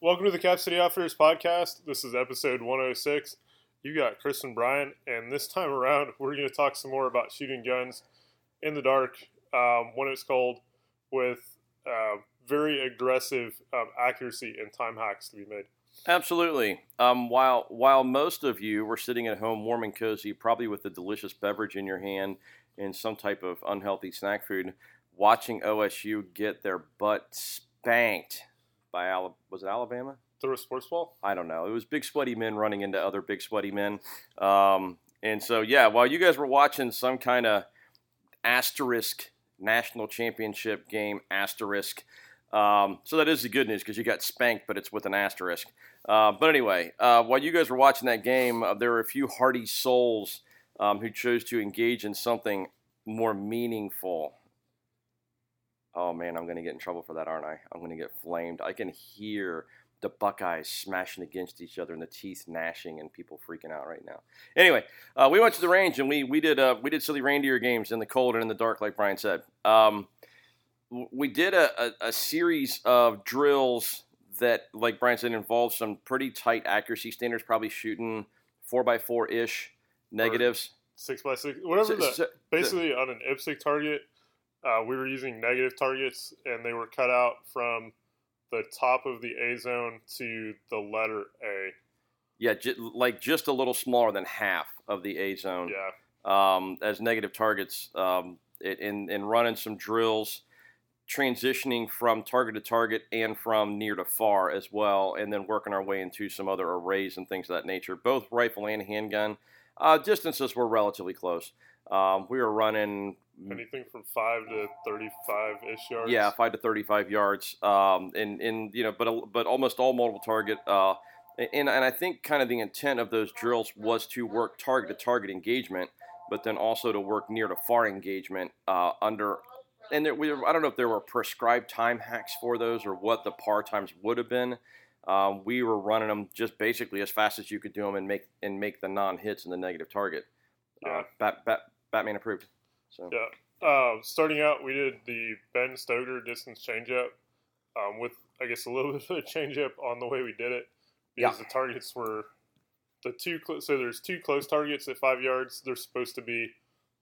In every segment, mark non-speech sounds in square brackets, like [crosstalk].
Welcome to the Cap City Outfitters podcast. This is episode 106. You got Chris and Brian, and this time around, we're going to talk some more about shooting guns in the dark um, when it's cold with uh, very aggressive um, accuracy and time hacks to be made. Absolutely. Um, while while most of you were sitting at home warm and cozy, probably with a delicious beverage in your hand and some type of unhealthy snack food, watching OSU get their butt spanked by Al- was it Alabama? Through a sports ball? I don't know. It was big sweaty men running into other big sweaty men. Um, and so yeah, while you guys were watching some kind of asterisk national championship game asterisk. Um, so that is the good news because you got spanked, but it's with an asterisk. Uh, but anyway, uh, while you guys were watching that game, uh, there were a few hardy souls um, who chose to engage in something more meaningful. Oh man, I'm going to get in trouble for that, aren't I? I'm going to get flamed. I can hear the Buckeyes smashing against each other and the teeth gnashing and people freaking out right now. Anyway, uh, we went to the range and we we did uh, we did silly reindeer games in the cold and in the dark, like Brian said. Um, we did a, a, a, series of drills that, like Brian said, involved some pretty tight accuracy standards, probably shooting four by four ish negatives, or six by six, whatever. So, the, so, basically, the, on an IPSC target, uh, we were using negative targets, and they were cut out from the top of the A zone to the letter A. Yeah, j- like just a little smaller than half of the A zone. Yeah. Um, as negative targets, um, in in running some drills, transitioning from target to target and from near to far as well, and then working our way into some other arrays and things of that nature. Both rifle and handgun. Uh, distances were relatively close. Um, we were running anything from five to thirty-five ish yards. Yeah, five to thirty-five yards. Um, and and you know, but but almost all multiple target. Uh, and and I think kind of the intent of those drills was to work target to target engagement, but then also to work near to far engagement uh, under. And there, we, I don't know if there were prescribed time hacks for those or what the par times would have been. Um, we were running them just basically as fast as you could do them and make and make the non hits and the negative target. Yeah. Uh, Bat, Bat, Batman approved. So yeah. Uh, starting out, we did the Ben Stoeger distance changeup um, with, I guess, a little [laughs] bit of a changeup on the way we did it because yeah. the targets were the two. Cl- so there's two close targets at five yards. They're supposed to be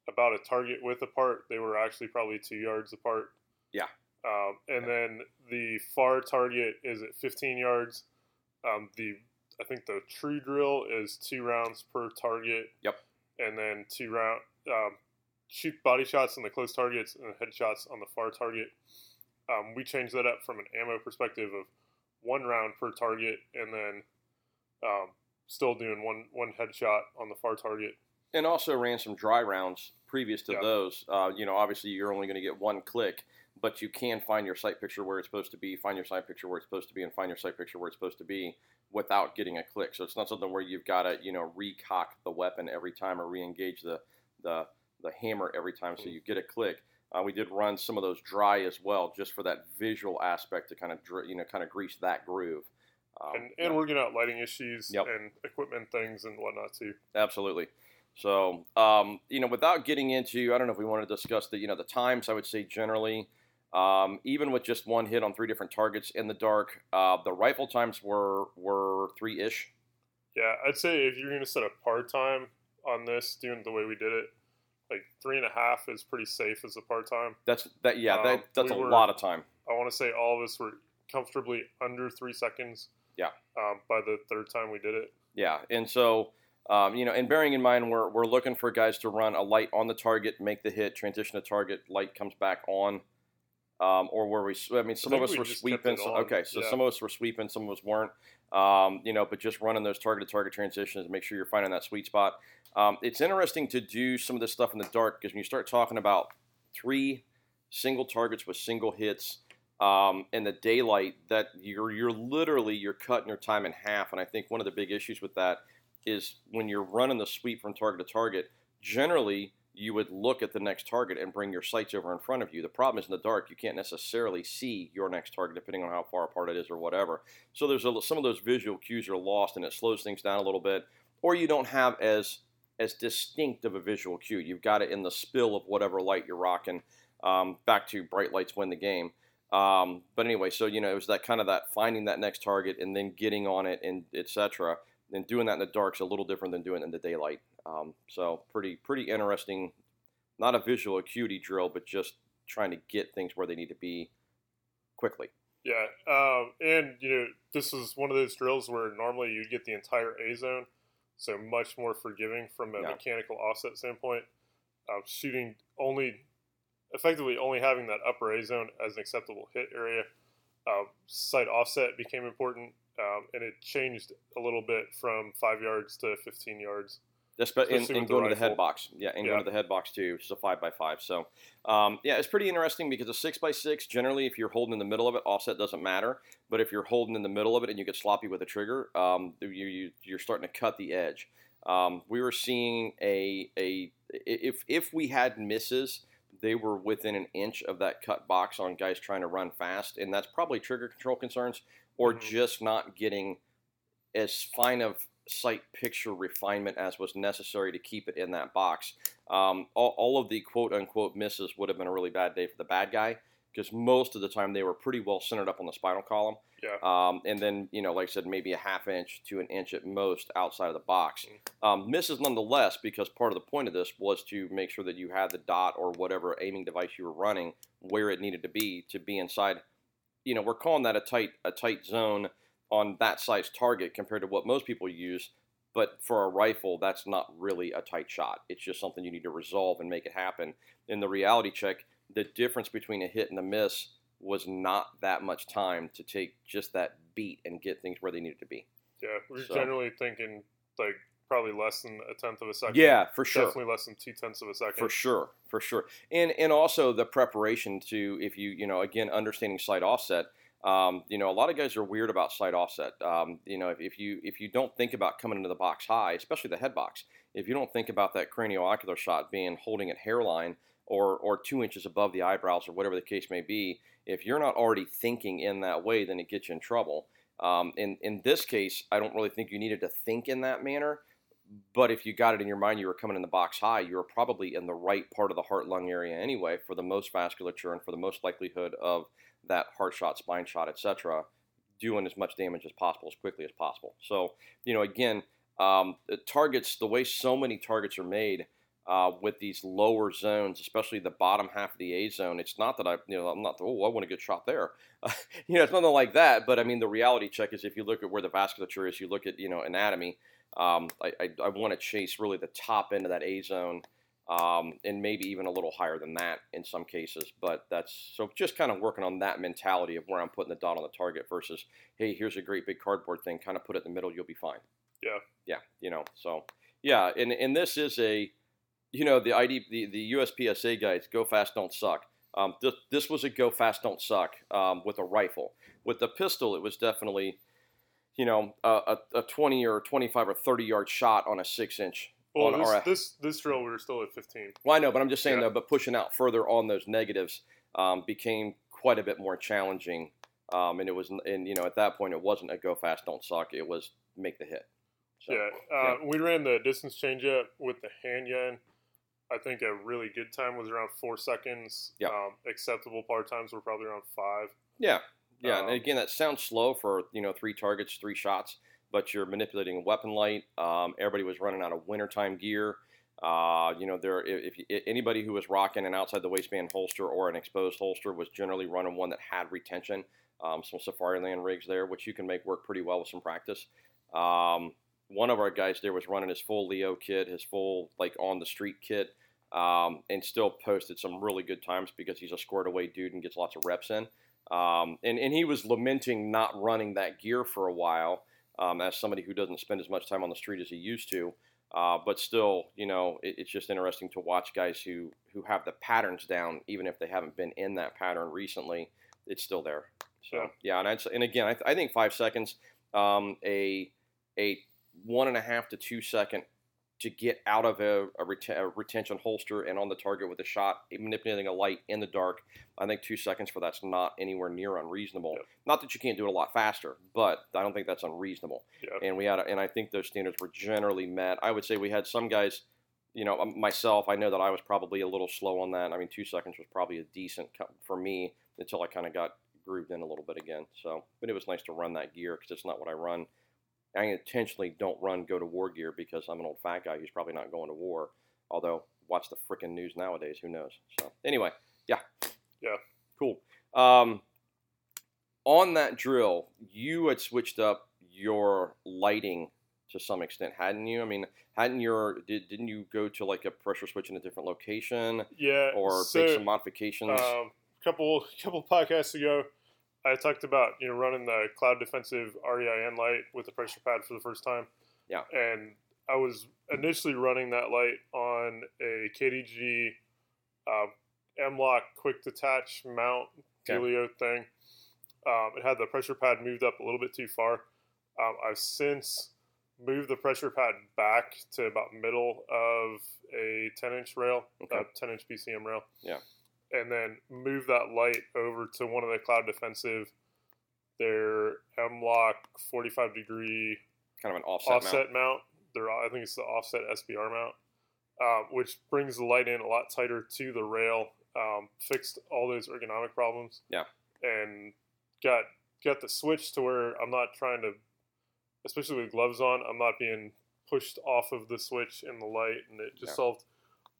about a target width apart. They were actually probably two yards apart. Yeah. Um, and then the far target is at 15 yards. Um, the I think the true drill is two rounds per target. Yep. And then two round um, shoot body shots on the close targets and headshots on the far target. Um, we changed that up from an ammo perspective of one round per target, and then um, still doing one one headshot on the far target. And also ran some dry rounds previous to yeah. those. Uh, you know, obviously you're only going to get one click, but you can find your sight picture where it's supposed to be, find your sight picture where it's supposed to be, and find your sight picture where it's supposed to be without getting a click. So it's not something where you've got to you know recock the weapon every time or re-engage the the the hammer every time, so mm. you get a click. Uh, we did run some of those dry as well, just for that visual aspect to kind of you know kind of grease that groove. Um, and, and yeah. working out lighting issues yep. and equipment things and whatnot too. Absolutely. So um, you know, without getting into, I don't know if we want to discuss the you know the times. I would say generally, um, even with just one hit on three different targets in the dark, uh, the rifle times were were three ish. Yeah, I'd say if you're going to set a part time on this, doing the way we did it, like three and a half is pretty safe as a part time. That's that. Yeah, um, that, that's we a were, lot of time. I want to say all of us were comfortably under three seconds. Yeah. Um, by the third time we did it. Yeah, and so. Um, you know, and bearing in mind we're, we're looking for guys to run a light on the target, make the hit, transition to target, light comes back on, um, or were we? I mean, some I of us we were sweeping. So, okay, so yeah. some of us were sweeping, some of us weren't. Um, you know, but just running those target to target transitions, and make sure you're finding that sweet spot. Um, it's interesting to do some of this stuff in the dark because when you start talking about three single targets with single hits um, in the daylight, that you're you're literally you're cutting your time in half. And I think one of the big issues with that is when you're running the sweep from target to target. Generally, you would look at the next target and bring your sights over in front of you. The problem is in the dark, you can't necessarily see your next target depending on how far apart it is or whatever. So there's a, some of those visual cues are lost and it slows things down a little bit. Or you don't have as as distinct of a visual cue. You've got it in the spill of whatever light you're rocking. Um, back to bright lights win the game. Um, but anyway, so you know, it was that kind of that finding that next target and then getting on it and etc. And doing that in the dark is a little different than doing it in the daylight. Um, so pretty pretty interesting. Not a visual acuity drill, but just trying to get things where they need to be quickly. Yeah, um, and you know, this is one of those drills where normally you'd get the entire A zone, so much more forgiving from a Yeah. mechanical offset standpoint. Um, shooting only, effectively only having that upper A zone as an acceptable hit area. Uh, sight offset became important, um, and it changed a little bit from five yards to 15 yards. Just but and, Especially and going to the head box, yeah, and going to the head box too, which is a five by five. So, um, yeah, it's pretty interesting because a six by six, generally, if you're holding in the middle of it, offset doesn't matter. But if you're holding in the middle of it and you get sloppy with the trigger, um, you, you you're starting to cut the edge. Um, we were seeing a a if if we had misses, they were within an inch of that cut box on guys trying to run fast, and that's probably trigger control concerns or Mhm. just not getting as fine of sight picture refinement as was necessary to keep it in that box. Um, all, all of the quote unquote misses would have been a really bad day for the bad guy because most of the time they were pretty well centered up on the spinal column. Yeah. Um, and then, you know, like I said, maybe a half inch to an inch at most outside of the box. Um, misses nonetheless because part of the point of this was to make sure that you had the dot or whatever aiming device you were running where it needed to be to be inside. You know, we're calling that a tight a tight zone on that size target compared to what most people use. But for a rifle, that's not really a tight shot. It's just something you need to resolve and make it happen. In the reality check, the difference between a hit and a miss was not that much time to take just that beat and get things where they needed to be. Yeah, we're So- generally thinking like probably less than a tenth of a second. Yeah, for sure. definitely less than two tenths of a second. For sure, for sure, and and also the preparation to if you you know again understanding sight offset. Um, you know, a lot of guys are weird about sight offset. Um, you know, if, if you if you don't think about coming into the box high, especially the head box, if you don't think about that cranio-ocular shot being holding at hairline or or two inches above the eyebrows or whatever the case may be, if you're not already thinking in that way, then it gets you in trouble. Um, in in this case, I don't really think you needed to think in that manner. But if you got it in your mind you were coming in the box high, you were probably in the right part of the heart lung area anyway for the most vasculature and for the most likelihood of that heart shot, spine shot, etc., doing as much damage as possible as quickly as possible. So, you know, again, um, the targets, the way so many targets are made uh, with these lower zones, especially the bottom half of the A zone, it's not that I, you know, I'm not, oh, I want a good shot there. [laughs] you know, it's nothing like that. But I mean, the reality check is if you look at where the vasculature is, you look at, you know, anatomy, um, I, I, I want to chase really the top end of that A zone um, and maybe even a little higher than that in some cases. But that's so just kind of working on that mentality of where I'm putting the dot on the target versus, hey, here's a great big cardboard thing, kind of put it in the middle, you'll be fine. Yeah. Yeah, you know, so yeah, and, and this is a, you know, the ID, the, the USPSA guys, go fast, don't suck. Um, this, this was a go fast, don't suck um, with a rifle. With the pistol, it was definitely, you know, a, a, a 20 or 25 or 30 yard shot on a six inch. Well, on this, our- this this drill we were still at 15. Well, I know, but I'm just saying Yeah. though, but pushing out further on those negatives um, became quite a bit more challenging. Um, and it was, and you know, at that point, it wasn't a go fast, don't suck. It was make the hit. So, yeah, uh, we ran the distance change up with the handgun. I think a really good time was around four seconds. Yeah. Um, acceptable par times were probably around five. yeah, yeah. Um, and again, that sounds slow for you know three targets, three shots, but you're manipulating a weapon light. Um, everybody was running out of wintertime gear. Uh, you know, there if, if anybody who was rocking an outside the waistband holster or an exposed holster was generally running one that had retention. Um, some Safariland rigs there, which you can make work pretty well with some practice. Um, one of our guys there was running his full Leo kit, his full like on the street kit, um, and still posted some really good times because he's a squared away dude and gets lots of reps in. Um, and, and he was lamenting not running that gear for a while um, as somebody who doesn't spend as much time on the street as he used to. Uh, but still, you know, it, it's just interesting to watch guys who, who have the patterns down, even if they haven't been in that pattern recently. It's still there. So Yeah. yeah, and, I'd, and again, I, th- I think five seconds, um, a a one and a half to two second to get out of a, a, reten- a retention holster and on the target with a shot, eh, manipulating a light in the dark. I think two seconds for that's not anywhere near unreasonable. Yep. Not that you can't do it a lot faster, but I don't think that's unreasonable. Yeah. And we had, a, and I think those standards were generally met. I would say we had some guys, you know, myself. I know that I was probably a little slow on that. I mean, two seconds was probably a decent for me until I kind of got grooved in a little bit again. So, but it was nice to run that gear because it's not what I run. I intentionally don't run go to war gear because I'm an old fat guy who's probably not going to war. Although, watch the freaking news nowadays. Who knows? So, anyway, yeah, Yeah. cool. Um, on that drill, you had switched up your lighting to some extent, hadn't you? I mean, hadn't your did, didn't you go to like a pressure switch in a different location Yeah. or so, make some modifications? Um, couple couple podcasts ago, I talked about you know running the cloud defensive REIN light with the pressure pad for the first time. Yeah. And I was initially running that light on a KDG uh, M-LOK quick detach mount Okay. thing. Um, it had the pressure pad moved up a little bit too far. Um, I've since moved the pressure pad back to about middle of a 10 inch rail, Okay. uh, 10 inch BCM rail. Yeah. And then move that light over to one of the Cloud Defensive, their M-LOK 45 degree kind of an offset, offset mount. mount. They're, I think it's the offset SBR mount, um, which brings the light in a lot tighter to the rail. Um, fixed all those ergonomic problems. Yeah. And got got the switch to where I'm not trying to, especially with gloves on, I'm not being pushed off of the switch in the light, and it just Yeah. solved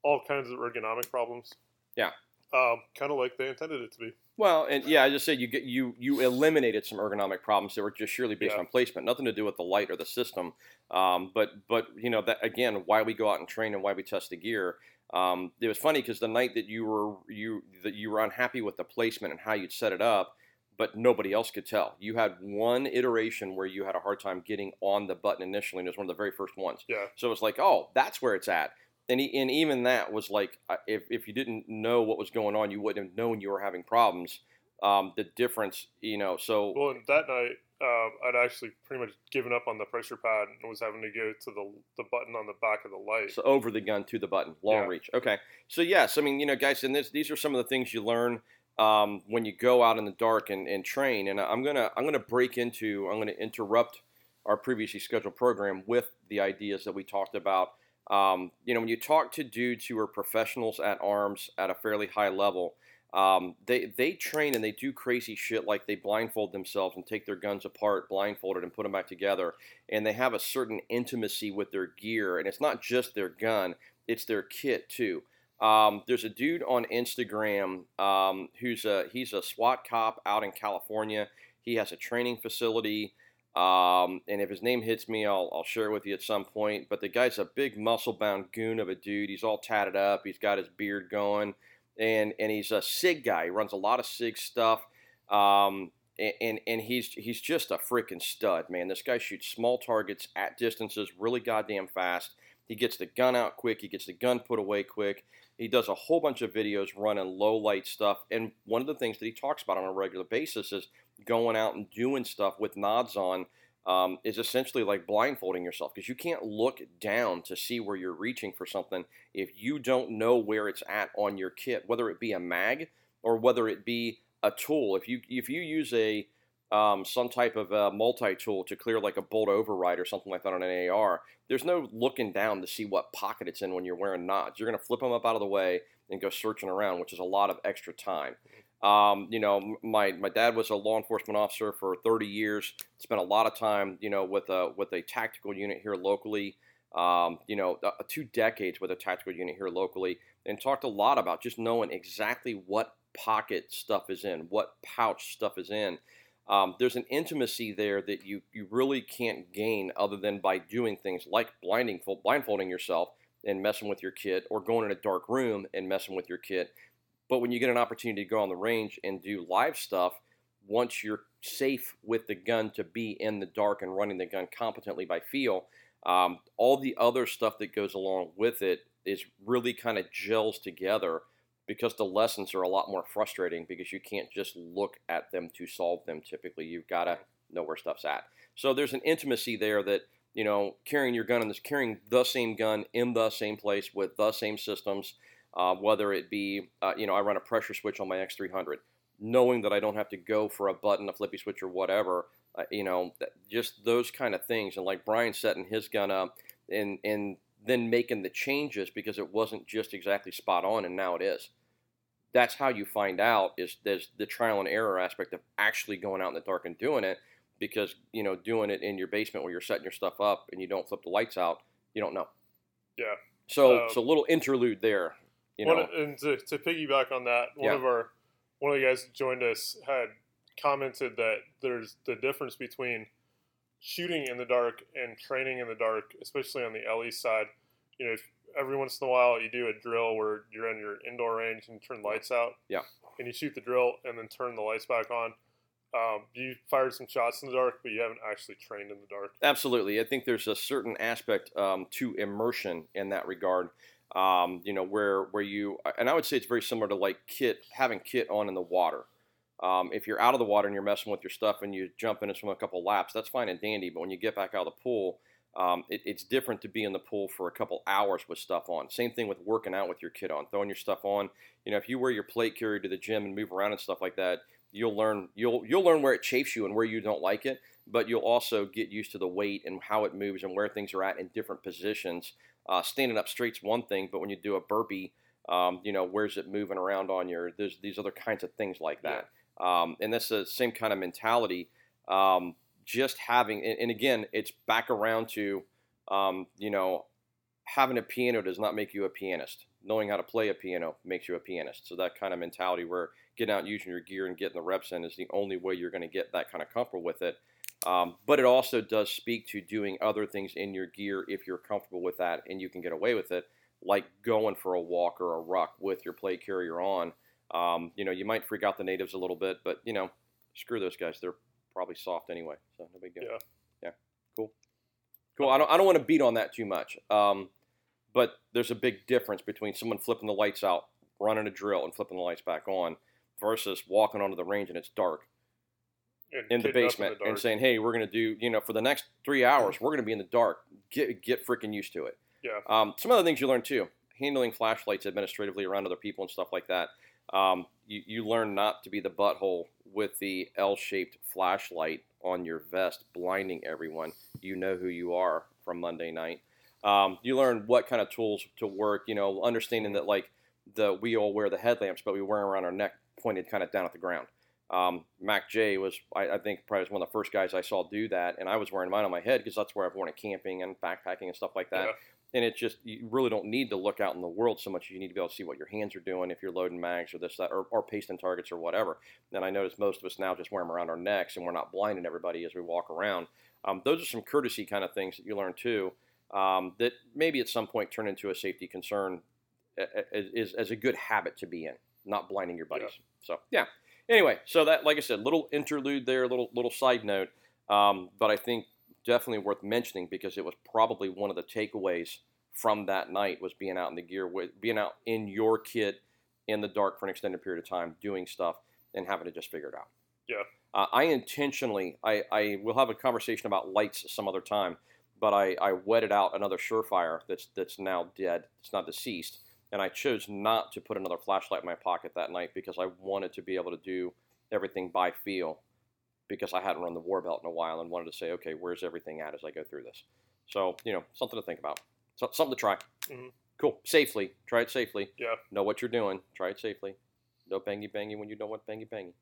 all kinds of ergonomic problems. Yeah. Um, kind of like they intended it to be. Well, and yeah, I just said you get you you eliminated some ergonomic problems that were just surely based Yeah. on placement, nothing to do with the light or the system. Um, but but you know that again, why we go out and train and why we test the gear. Um, it was funny because the night that you were you that you were unhappy with the placement and how you'd set it up, but nobody else could tell. You had one iteration where you had a hard time getting on the button initially, and it was one of the very first ones. Yeah. So it's like, oh, that's where it's at. And, e- and even that was like, uh, if, if you didn't know what was going on, you wouldn't have known you were having problems. Um, the difference, you know, so Well, and that night, um, I'd actually pretty much given up on the pressure pad and was having to go to the the button on the back of the light. so over the gun to the button, long Yeah. reach. Okay. So yes, I mean, you know, guys, and this, these are some of the things you learn um, when you go out in the dark and, and train. And I'm gonna I'm gonna break into I'm gonna interrupt our previously scheduled program with the ideas that we talked about. Um, you know, when you talk to dudes who are professionals at arms at a fairly high level, um, they they train and they do crazy shit like they blindfold themselves and take their guns apart blindfolded and put them back together, and they have a certain intimacy with their gear, and it's not just their gun, it's their kit too. Um, there's a dude on Instagram um, who's a he's a SWAT cop out in California. He has a training facility. Um, and if his name hits me, I'll, I'll share it with you at some point. But the guy's a big muscle bound goon of a dude. He's all tatted up. He's got his beard going. And, and he's a SIG guy. He runs a lot of SIG stuff. Um, and, and, and he's, he's just a freaking stud, man. This guy shoots small targets at distances really goddamn fast. He gets the gun out quick. He gets the gun put away quick. He does a whole bunch of videos running low light stuff. And one of the things that he talks about on a regular basis is going out and doing stuff with nods on um, is essentially like blindfolding yourself because you can't look down to see where you're reaching for something if you don't know where it's at on your kit, whether it be a mag or whether it be a tool. If you if you use a um, some type of uh, multi-tool to clear like a bolt override or something like that on an AR, there's no looking down to see what pocket it's in when you're wearing nods. You're going to flip them up out of the way and go searching around, which is a lot of extra time. Um, you know, my my dad was a law enforcement officer for 30 years. Spent a lot of time, you know, with a with a tactical unit here locally. Um, you know, uh, two decades with a tactical unit here locally, and talked a lot about just knowing exactly what pocket stuff is in, what pouch stuff is in. Um, there's an intimacy there that you you really can't gain other than by doing things like blinding blindfolding yourself and messing with your kit, or going in a dark room and messing with your kit. But when you get an opportunity to go on the range and do live stuff, once you're safe with the gun to be in the dark and running the gun competently by feel, um, all the other stuff that goes along with it is really kind of gels together because the lessons are a lot more frustrating because you can't just look at them to solve them. Typically, you've got to know where stuff's at. So there's an intimacy there that you know carrying your gun and this carrying the same gun in the same place with the same systems uh, whether it be, uh, you know, I run a pressure switch on my X300, knowing that I don't have to go for a button, a flippy switch, or whatever, uh, you know, just those kind of things. And like Brian setting his gun up and, and then making the changes because it wasn't just exactly spot on, and now it is. That's how you find out is there's the trial and error aspect of actually going out in the dark and doing it because you know doing it in your basement where you're setting your stuff up and you don't flip the lights out you don't know Yeah. so Um, so a little interlude there you know and to, to piggyback on that, one Yeah. of our one of the guys that joined us had commented that there's the difference between shooting in the dark and training in the dark, especially on the LE side. You know, if every once in a while you do a drill where you're in your indoor range and turn lights out, Yeah. and you shoot the drill and then turn the lights back on. Um, you fired some shots in the dark, but you haven't actually trained in the dark. Absolutely. I think there's a certain aspect um, to immersion in that regard. Um, you know, where where you and I would say it's very similar to like kit having kit on in the water. Um, if you're out of the water and you're messing with your stuff and you jump in and swim a couple laps, that's fine and dandy. But when you get back out of the pool, um, it, it's different to be in the pool for a couple hours with stuff on. Same thing with working out with your kit on, throwing your stuff on. You know, if you wear your plate carrier to the gym and move around and stuff like that, you'll learn you'll you'll learn where it chafes you and where you don't like it. But you'll also get used to the weight and how it moves and where things are at in different positions. Uh, standing up straight's one thing, but when you do a burpee, um, you know, where's it moving around on your? There's these other kinds of things like that. Um, and that's the same kind of mentality. Um, just having, and, and again, it's back around to, um, you know, having a piano does not make you a pianist. Knowing how to play a piano makes you a pianist. So that kind of mentality where getting out using your gear and getting the reps in is the only way you're going to get that kind of comfortable with it. Um, but it also does speak to doing other things in your gear if you're comfortable with that and you can get away with it, like going for a walk or a ruck with your plate carrier on. Um, you know, you might freak out the natives a little bit, but you know, screw those guys. They're probably soft anyway, so no big deal. Yeah. yeah, cool, cool. I don't, I don't want to beat on that too much, um, but there's a big difference between someone flipping the lights out, running a drill, and flipping the lights back on, versus walking onto the range and it's dark And in the kitting up basement and saying, "Hey, we're going to do, you know, for the next three hours, we're going to be in the dark. Get get freaking used to it." Yeah. Um, some other things you learn too: handling flashlights administratively around other people and stuff like that. Um, you you learn not to be the butthole with the L-shaped flashlight on your vest, blinding everyone. You know who you are from Monday night. Um, you learn what kind of tools to work. You know, understanding that like the we all wear the headlamps, but we wear them around our neck, pointed kind of down at the ground. Um, Mac J was, I, I think, probably was one of the first guys I saw do that, and I was wearing mine on my head because that's where I've worn it camping and backpacking and stuff like that. Yeah. And it's just, you really don't need to look out in the world so much. You need to be able to see what your hands are doing if you're loading mags or this, that, or, or pasting targets or whatever. And I notice most of us now just wear them around our necks and we're not blinding everybody as we walk around. Um, those are some courtesy kind of things that you learn too um, that maybe at some point turn into a safety concern is as a good habit to be in, not blinding your buddies. So yeah. Anyway, so that like I said, little interlude there, little little side note, um, but I think definitely worth mentioning because it was probably one of the takeaways from that night was being out in the gear, with being out in your kit in the dark for an extended period of time, doing stuff and having to just figure it out. Yeah. Uh, I intentionally, I, I will have a conversation about lights some other time, but I, I wetted out another Surefire that's that's now dead. It's not deceased, and I chose not to put another flashlight in my pocket that night because I wanted to be able to do everything by feel because I hadn't run the war belt in a while and wanted to say, okay, where's everything at as I go through this? So you know, something to think about, so, something to try. Mhm. Cool, safely. Try it safely. Yeah. Know what you're doing. Try it safely. No bangy bangy when you don't want bangy bangy.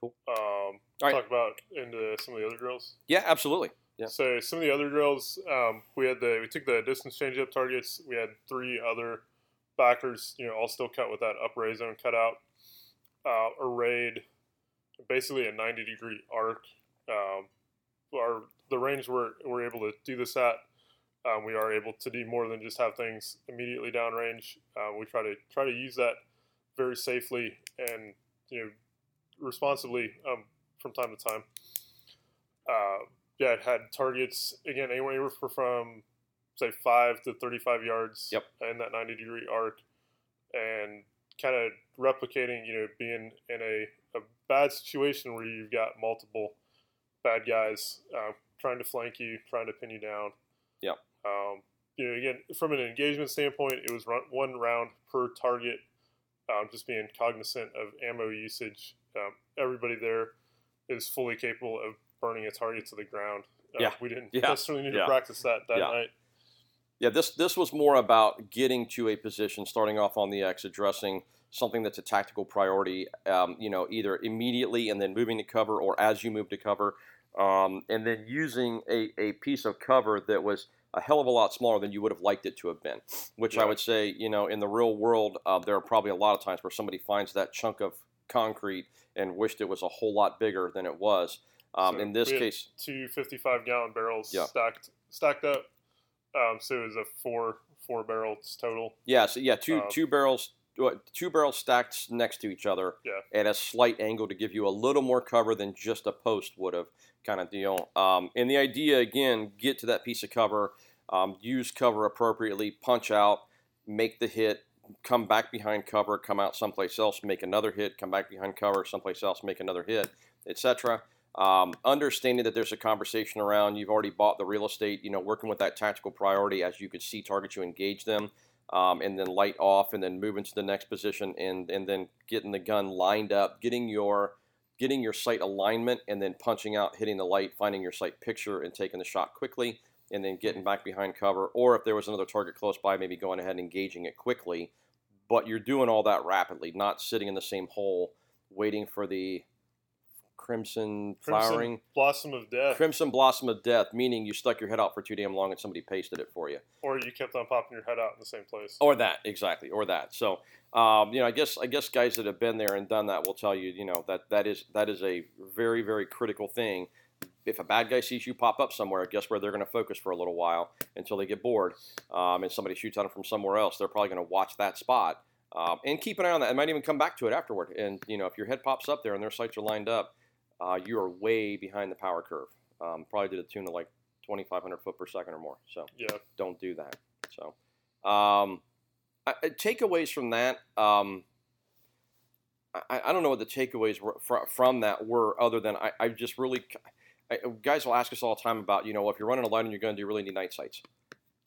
Cool. Um, All right. Talk about into some of the other drills. Yeah, absolutely. Yeah. So some of the other drills, um, we had the we took the distance change up targets. We had three other backers, you know, all still cut with that upraise zone cutout, uh, arrayed basically a 90 degree arc. Um, our the range we're we're able to do this at, um, we are able to do more than just have things immediately downrange. Uh, we try to try to use that very safely and you know responsibly um, from time to time. Uh, yeah, it had targets again anywhere from say five to thirty-five yards Yep. in that ninety degree arc, and kind of replicating, you know, being in a bad situation where you've got multiple bad guys uh, trying to flank you, trying to pin you down. Yeah. Um, you know, again, from an engagement standpoint, it was run, one round per target. Um, just being cognizant of ammo usage. Um, everybody there is fully capable of burning a target to the ground. Uh, Yeah. we didn't Yeah. necessarily need Yeah. to practice that that Yeah. night. Yeah, this this was more about getting to a position, starting off on the X, addressing something that's a tactical priority, um, you know, either immediately and then moving to cover or as you move to cover, um, and then using a, a piece of cover that was a hell of a lot smaller than you would have liked it to have been. Which Yeah. I would say, you know, in the real world, uh, there are probably a lot of times where somebody finds that chunk of concrete and wished it was a whole lot bigger than it was. Um, So in this case, two 55 gallon barrels Yeah. stacked stacked up. Um, so it was a four four barrels total. yeah, so yeah, two Um, two barrels, two barrels stacked next to each other Yeah. at a slight angle to give you a little more cover than just a post would have, kind of deal. Um, and the idea again, get to that piece of cover, um, use cover appropriately, punch out, make the hit, come back behind cover, come out someplace else, make another hit, come back behind cover, someplace else, make another hit, etc. Um, understanding that there's a conversation around, you've already bought the real estate, you know, working with that tactical priority as you could see targets, you engage them, um, and then light off, and then move into the next position, and and then getting the gun lined up, getting your getting your sight alignment, and then punching out, hitting the light, finding your sight picture, and taking the shot quickly, and then getting back behind cover, or if there was another target close by, maybe going ahead and engaging it quickly. But you're doing all that rapidly, not sitting in the same hole, waiting for the crimson flowering Crimson blossom of death, crimson blossom of death, meaning you stuck your head out for too damn long and somebody pasted it for you. or you kept on popping your head out in the same place. Or that, exactly, or that. So, um, you know, I guess I guess guys that have been there and done that will tell you, you know, that that is that is a very very critical thing. If a bad guy sees you pop up somewhere, guess where they're going to focus for a little while until they get bored, um, and somebody shoots at them from somewhere else. They're probably going to watch that spot um, and keep an eye on that. It might even come back to it afterward. And you know, if your head pops up there and their sights are lined up, uh, you are way behind the power curve. Um, probably to the tune of like 2,500 foot per second or more. So Yeah, don't do that. So, um, I, I- takeaways from that. Um, I, I don't know what the takeaways were fr- from that were, other than I, I just really, I, guys will ask us all the time about, you know, if you're running a light on your gun, do you really need night sights?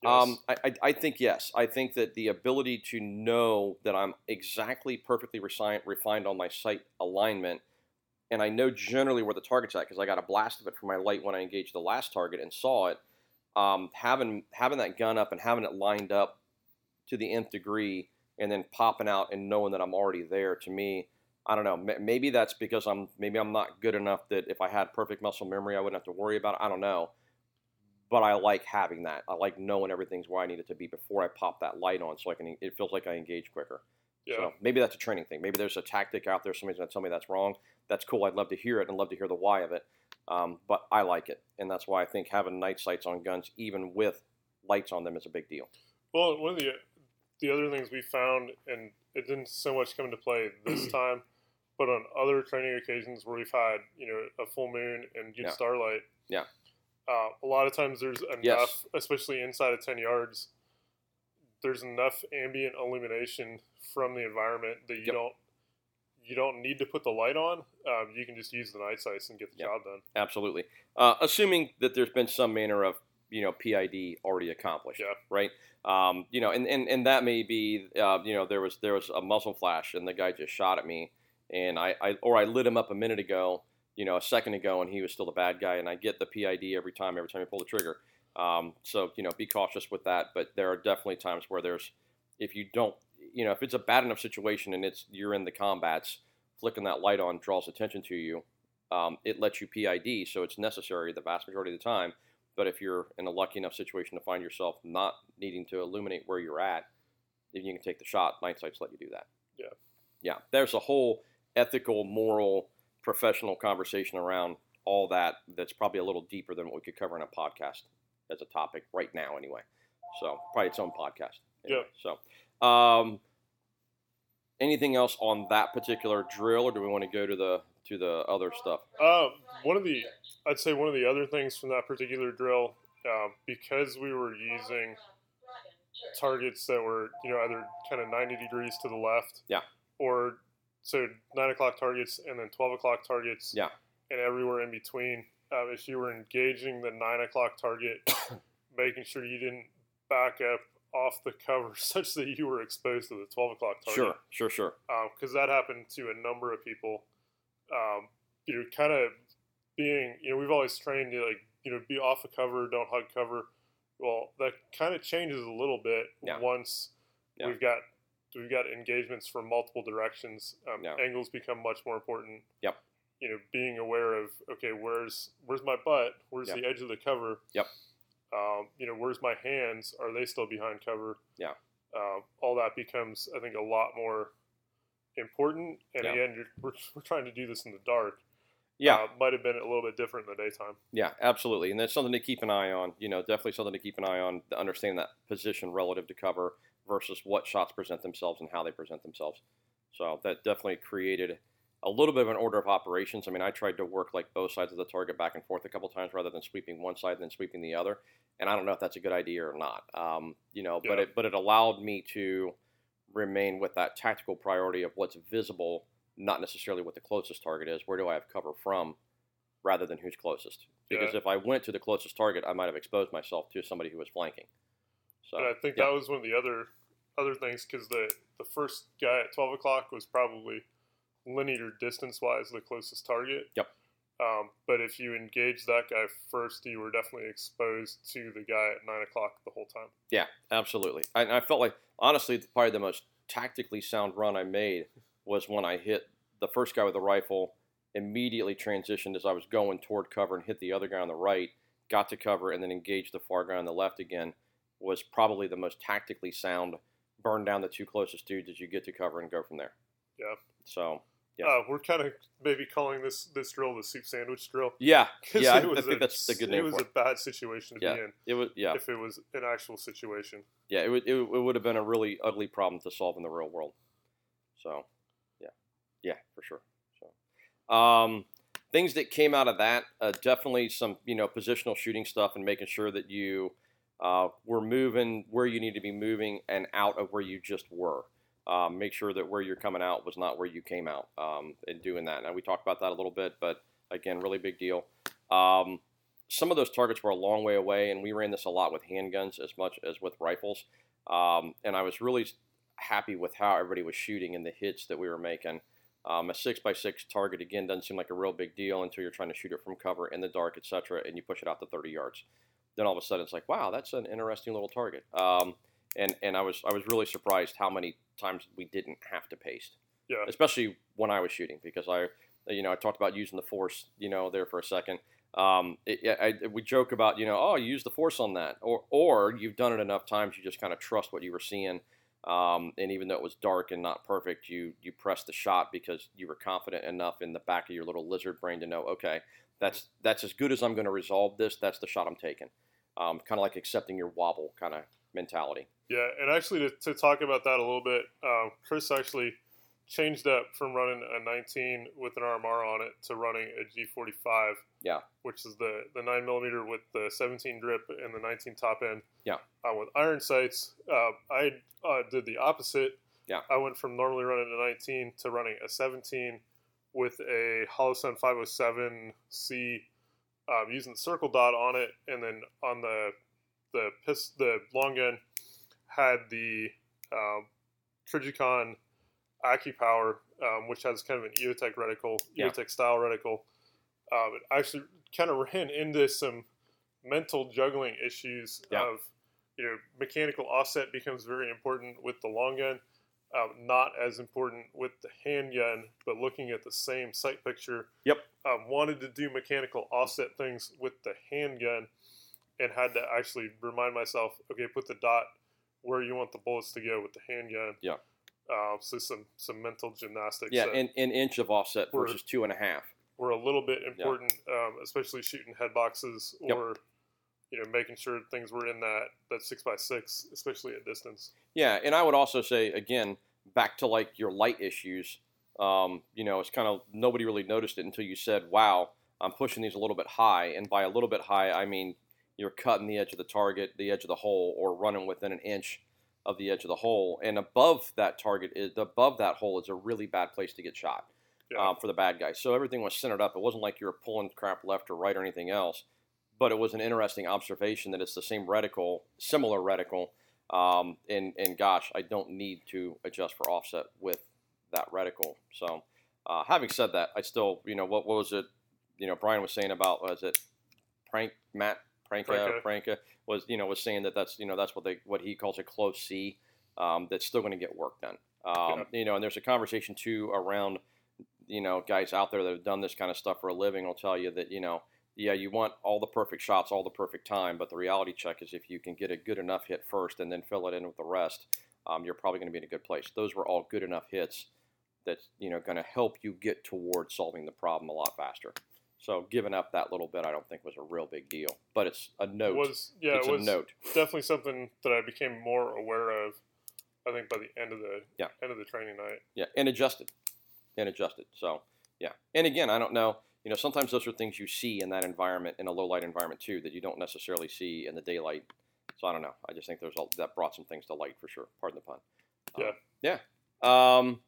yes. Um, I, I, I think yes. I think that the ability to know that I'm exactly perfectly refined on my sight alignment, and I know generally where the target's at because I got a blast of it from my light when I engaged the last target and saw it. Um, having having that gun up and having it lined up to the nth degree, and then popping out and knowing that I'm already there. To me, I don't know. Maybe that's because I'm maybe I'm not good enough that if I had perfect muscle memory, I wouldn't have to worry about it. I don't know but I like having that. I like knowing everything's where I need it to be before I pop that light on, so I can. It feels like I engage quicker. Yeah. So maybe that's a training thing. Maybe there's a tactic out there. Somebody's going to tell me that's wrong. That's cool. I'd love to hear it and love to hear the why of it. Um, but I like it, and that's why I think having night sights on guns, even with lights on them, is a big deal. Well, one of the the other things we found, and it didn't so much come into play [clears throat] this time, but on other training occasions where we've had you know a full moon and good Yeah. starlight, Yeah. uh, a lot of times there's enough, Yes. especially inside of ten yards, there's enough ambient illumination from the environment that you Yep. don't you don't need to put the light on. Um, you can just use the night sights and get the Yep. job done. Absolutely. Uh, assuming that there's been some manner of you know PID already accomplished, Yeah. right? Um, you know, and, and, and that may be uh, you know there was there was a muzzle flash and the guy just shot at me, and I, I or I lit him up a minute ago, you know, a second ago, and he was still the bad guy, and I get the PID every time every time I pull the trigger. Um, so you know, be cautious with that. But there are definitely times where there's if you don't you know if it's a bad enough situation and it's you're in the combats, flicking that light on draws attention to you um, it lets you PID, so it's necessary the vast majority of the time. But if you're in a lucky enough situation to find yourself not needing to illuminate where you're at, then you can take the shot. Night sights let you do that. Yeah. Yeah. There's a whole ethical, moral, professional conversation around all that that's probably a little deeper than what we could cover in a podcast as a topic right now, anyway. So probably its own podcast. Anyway, So, um, anything else on that particular drill, or do we want to go to the to the other stuff? Uh, one of the, I'd say one of the other things from that particular drill, um, because we were using targets that were, you know, either kind of 90 degrees to the left, Yeah. or so nine o'clock targets and then 12 o'clock targets, Yeah. and everywhere in between. Um, if you were engaging the nine o'clock target, [coughs] making sure you didn't back up off the cover [laughs] such that you were exposed to the 12 o'clock target Sure, sure, sure. because that happened to a number of people. Um, you know, kind of being, you know, we've always trained to like, you know, be off the cover, don't hug cover. Well, that kind of changes a little bit Yeah. once Yeah. we've got we've got engagements from multiple directions. Um, Yeah. Angles become much more important. Yep. You know, being aware of okay, where's where's my butt? Where's Yep. the edge of the cover? Yep. Um, you know, where's my hands? Are they still behind cover? Yeah. Um, all that becomes, I think, a lot more important. And Yeah. again, you're, we're, we're trying to do this in the dark. Yeah, Uh, might have been a little bit different in the daytime. yeah, absolutely, and that's something to keep an eye on. You know, definitely something to keep an eye on. To understand that position relative to cover versus what shots present themselves and how they present themselves. So that definitely created a little bit of an order of operations. I mean, I tried to work like both sides of the target back and forth a couple times rather than sweeping one side and then sweeping the other. And I don't know if that's a good idea or not. Um, you know, but Yeah. it but it allowed me to remain with that tactical priority of what's visible, not necessarily what the closest target is. Where do I have cover from, rather than who's closest? Because Yeah. if I went to the closest target, I might have exposed myself to somebody who was flanking. So and I think yeah. that was one of the other other things because the the first guy at twelve o'clock was probably linear distance wise the closest target. Yep. Um, but if you engage that guy first, you were definitely exposed to the guy at nine o'clock the whole time. Yeah, absolutely. I, I felt like honestly, probably the most tactically sound run I made was when I hit the first guy with the rifle. Immediately transitioned as I was going toward cover and hit the other guy on the right. Got to cover and then engaged the far guy on the left again. Was probably the most tactically sound. Burn down the two closest dudes as you get to cover and go from there. Yeah. So Yeah. Uh, we're kind of maybe calling this this drill the soup sandwich drill. yeah, [laughs] yeah, I, it I think a- that's a good name. It was for a bad situation to Yeah. be in It was yeah, if it was an actual situation. yeah. It would it, it would have been a really ugly problem to solve in the real world. So, yeah, yeah, for sure. So, um, things that came out of that, uh, definitely some you know positional shooting stuff and making sure that you uh, were moving where you need to be moving and out of where you just were. Um, make sure that where you're coming out was not where you came out, um, and doing that. Now we talked about that a little bit, but again, really big deal. Um, some of those targets were a long way away, and we ran this a lot with handguns as much as with rifles. Um, and I was really happy with how everybody was shooting and the hits that we were making. Um, a six by six target again doesn't seem like a real big deal until you're trying to shoot it from cover in the dark, etc., and you push it out to 30 yards. Then all of a sudden it's like, wow, that's an interesting little target. Um, and and I was I was really surprised how many times we didn't have to paste, Yeah. especially when I was shooting because I you know I talked about using the force you know there for a second. Um, it, I, we joke about you know oh you use the force on that or or you've done it enough times you just kind of trust what you were seeing um, and even though it was dark and not perfect, you you pressed the shot because you were confident enough in the back of your little lizard brain to know, okay, that's that's as good as I'm going to resolve this. That's the shot I'm taking. Um, kind of like accepting your wobble kind of mentality. Yeah, and actually to, to talk about that a little bit, um, Chris actually changed up from running a 19 with an RMR on it to running a G45. Yeah. Which is the the nine millimeter with the 17 drip and the 19 top end. Yeah. Uh, with iron sights, uh, I uh, did the opposite. Yeah. I went from normally running a 19 to running a 17 with a Holosun 507C um, using the circle dot on it, and then on the the pist- the long gun had the um, Trijicon AccuPower, um, which has kind of an EOTech reticle, Yeah. EOTech style reticle. Um, it actually kind of ran into some mental juggling issues Yeah. of, you know, mechanical offset becomes very important with the long gun, um, not as important with the handgun, but looking at the same sight picture. Yep. Um, wanted to do mechanical offset things with the handgun and had to actually remind myself, okay, put the dot where you want the bullets to go with the handgun. Yeah. Uh, so some some mental gymnastics. Yeah, an, an inch of offset versus two and a half. were a little bit important, um, especially shooting head boxes Yep. You know making sure things were in that that six by six, especially at distance. Yeah, and I would also say again, back to like your light issues. Um, you know, it's kind of nobody really noticed it until you said, "Wow, I'm pushing these a little bit high." And by a little bit high, I mean you're cutting the edge of the target, the edge of the hole, or running within an inch of the edge of the hole. And above that target is above that hole is a really bad place to get shot Yeah. um, for the bad guy. So everything was centered up. It wasn't like you were pulling crap left or right or anything else. But it was an interesting observation that it's the same reticle, similar reticle. Um, and, and gosh, I don't need to adjust for offset with that reticle. So, uh, having said that, I still, you know, what, what was it? You know, Brian was saying about was it prank Matt Pranka Pranka. Pranka was you know was saying that that's you know that's what they what he calls a close C. um, that's still going to get work done. Um, You know, and there's a conversation too around, you know, guys out there that have done this kind of stuff for a living will tell you that you know, yeah, you want all the perfect shots, all the perfect time, but the reality check is if you can get a good enough hit first and then fill it in with the rest, um, you're probably going to be in a good place. Those were all good enough hits that's you know going to help you get towards solving the problem a lot faster. So giving up that little bit, I don't think was a real big deal, but it's a note. It was yeah, it's it was a note. definitely something that I became more aware of. I think by the end of the Yeah. end of the training night. Yeah, and adjusted, and adjusted. So yeah, and again, I don't know. You know, sometimes those are things you see in that environment, in a low light environment too, that you don't necessarily see in the daylight. So I don't know. I just think there's a, that brought some things to light for sure. Pardon the pun. Um, yeah. Um,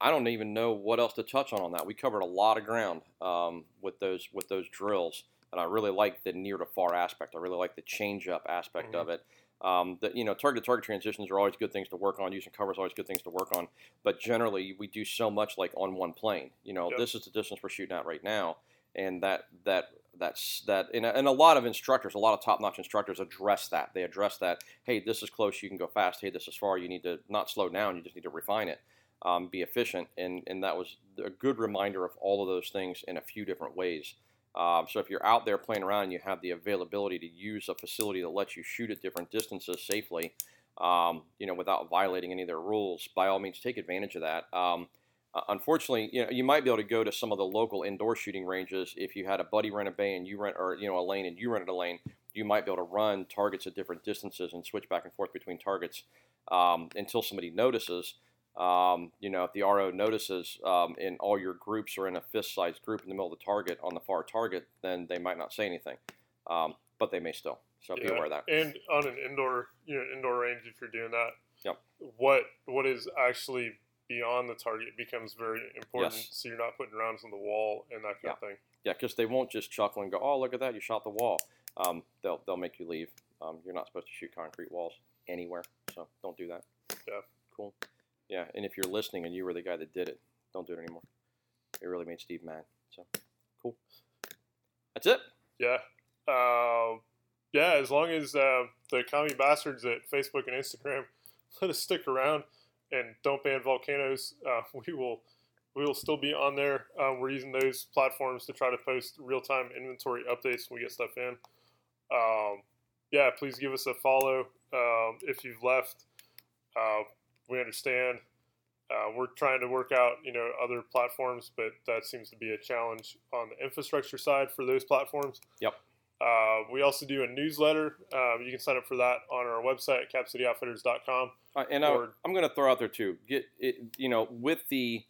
I don't even know what else to touch on on that. We covered a lot of ground um, with those with those drills, and I really like the near to far aspect. I really like the change up aspect Mhm. of it. Um, the, you know, target to target transitions are always good things to work on. Using cover is always good things to work on. But generally, we do so much like on one plane. You know, Yep. this is the distance we're shooting at right now, and that that that's that. And, a- and a lot of instructors, a lot of top notch instructors address that. They address that. Hey, this is close. You can go fast. Hey, this is far. You need to not slow down. You just need to refine it. Um, be efficient, and and that was a good reminder of all of those things in a few different ways. Um, so if you're out there playing around and you have the availability to use a facility that lets you shoot at different distances safely, um, you know, without violating any of their rules, by all means, take advantage of that. Um, uh, unfortunately, you know, you might be able to go to some of the local indoor shooting ranges if you had a buddy rent a bay and you rent, or you know, a lane and you rented a lane. You might be able to run targets at different distances and switch back and forth between targets um, until somebody notices. Um, you know, if the RO notices um, and all your groups are in a fist-sized group in the middle of the target on the far target, then they might not say anything, um, but they may still. So be aware of that. And on an indoor, you know, indoor range, if you're doing that, Yep. what what is actually beyond the target becomes very important. Yes. So you're not putting rounds on the wall and that kind of thing. Yeah, because they won't just chuckle and go, "Oh, look at that! You shot the wall." Um, they'll they'll make you leave. Um, you're not supposed to shoot concrete walls anywhere, so don't do that. Yeah. Cool. Yeah, and if you're listening and you were the guy that did it, don't do it anymore. It really made Steve mad. So, cool. That's it. Yeah. Uh, yeah, as long as uh, the commie bastards at Facebook and Instagram [laughs] let us stick around and don't ban volcanoes, uh, [laughs] we will we will still be on there. Uh, we're using those platforms to try to post real time inventory updates when we get stuff in. Um, yeah, please give us a follow um, if you've left. Uh, we understand. Uh, we're trying to work out, you know, other platforms, but that seems to be a challenge on the infrastructure side for those platforms. Yep. Uh, we also do a newsletter. Um, you can sign up for that on our website at capcityoutfitters.com. Uh, and I, Or- I'm going to throw out there too. Get it, you know, with the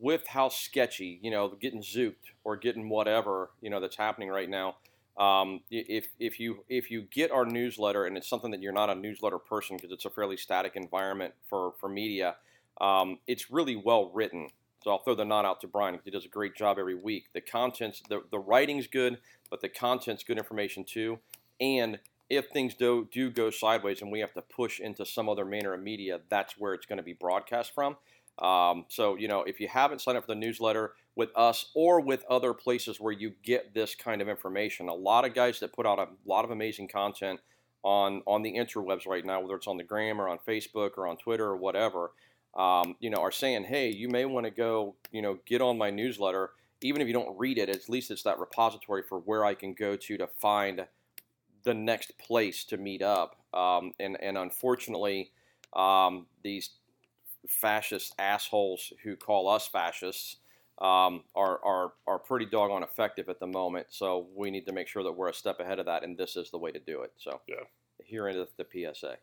with how sketchy, you know, getting zooked or getting whatever, you know, that's happening right now. Um, if if you if you get our newsletter and it's something that you're not a newsletter person because it's a fairly static environment for for media, um, it's really well written. So I'll throw the nod out to Brian. Because he does a great job every week. The contents, the the writing's good, but the content's good information too. And if things do do go sideways and we have to push into some other manner of media, that's where it's going to be broadcast from. Um, so you know, if you haven't signed up for the newsletter with us or with other places where you get this kind of information, a lot of guys that put out a lot of amazing content on on the interwebs right now, whether it's on the gram or on Facebook or on Twitter or whatever, um, you know, are saying, hey, you may want to go, you know, get on my newsletter. Even if you don't read it, at least it's that repository for where I can go to to find the next place to meet up. Um, and and unfortunately, um, these fascist assholes who call us fascists um, are, are are pretty doggone effective at the moment. So we need to make sure that we're a step ahead of that, and this is the way to do it. So Yeah. here is the PSA.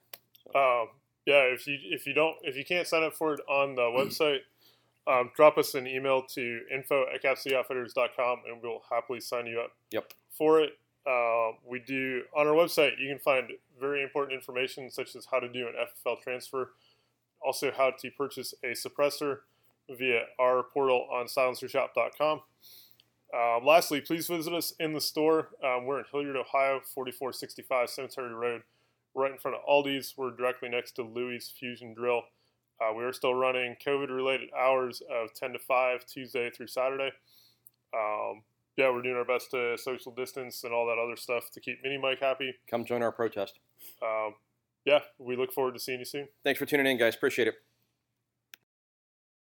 Um, yeah, if you if you don't if you can't sign up for it on the website, [clears throat] um, drop us an email to info at capcityoutfitters.com and we'll happily sign you up Yep. for it. Uh, we do on our website. You can find very important information such as how to do an FFL transfer, also how to purchase a suppressor via our portal on silencershop.com. Um, lastly, please visit us in the store. Um, we're in Hilliard, Ohio, 4465 Cemetery Road, right in front of Aldi's. We're directly next to Louis Fusion Drill. Uh, we are still running COVID related hours of 10 to 5, Tuesday through Saturday. Um, yeah, we're doing our best to social distance and all that other stuff to keep Mini Mike happy. Come join our protest. Um, yeah, we look forward to seeing you soon. Thanks for tuning in, guys. Appreciate it.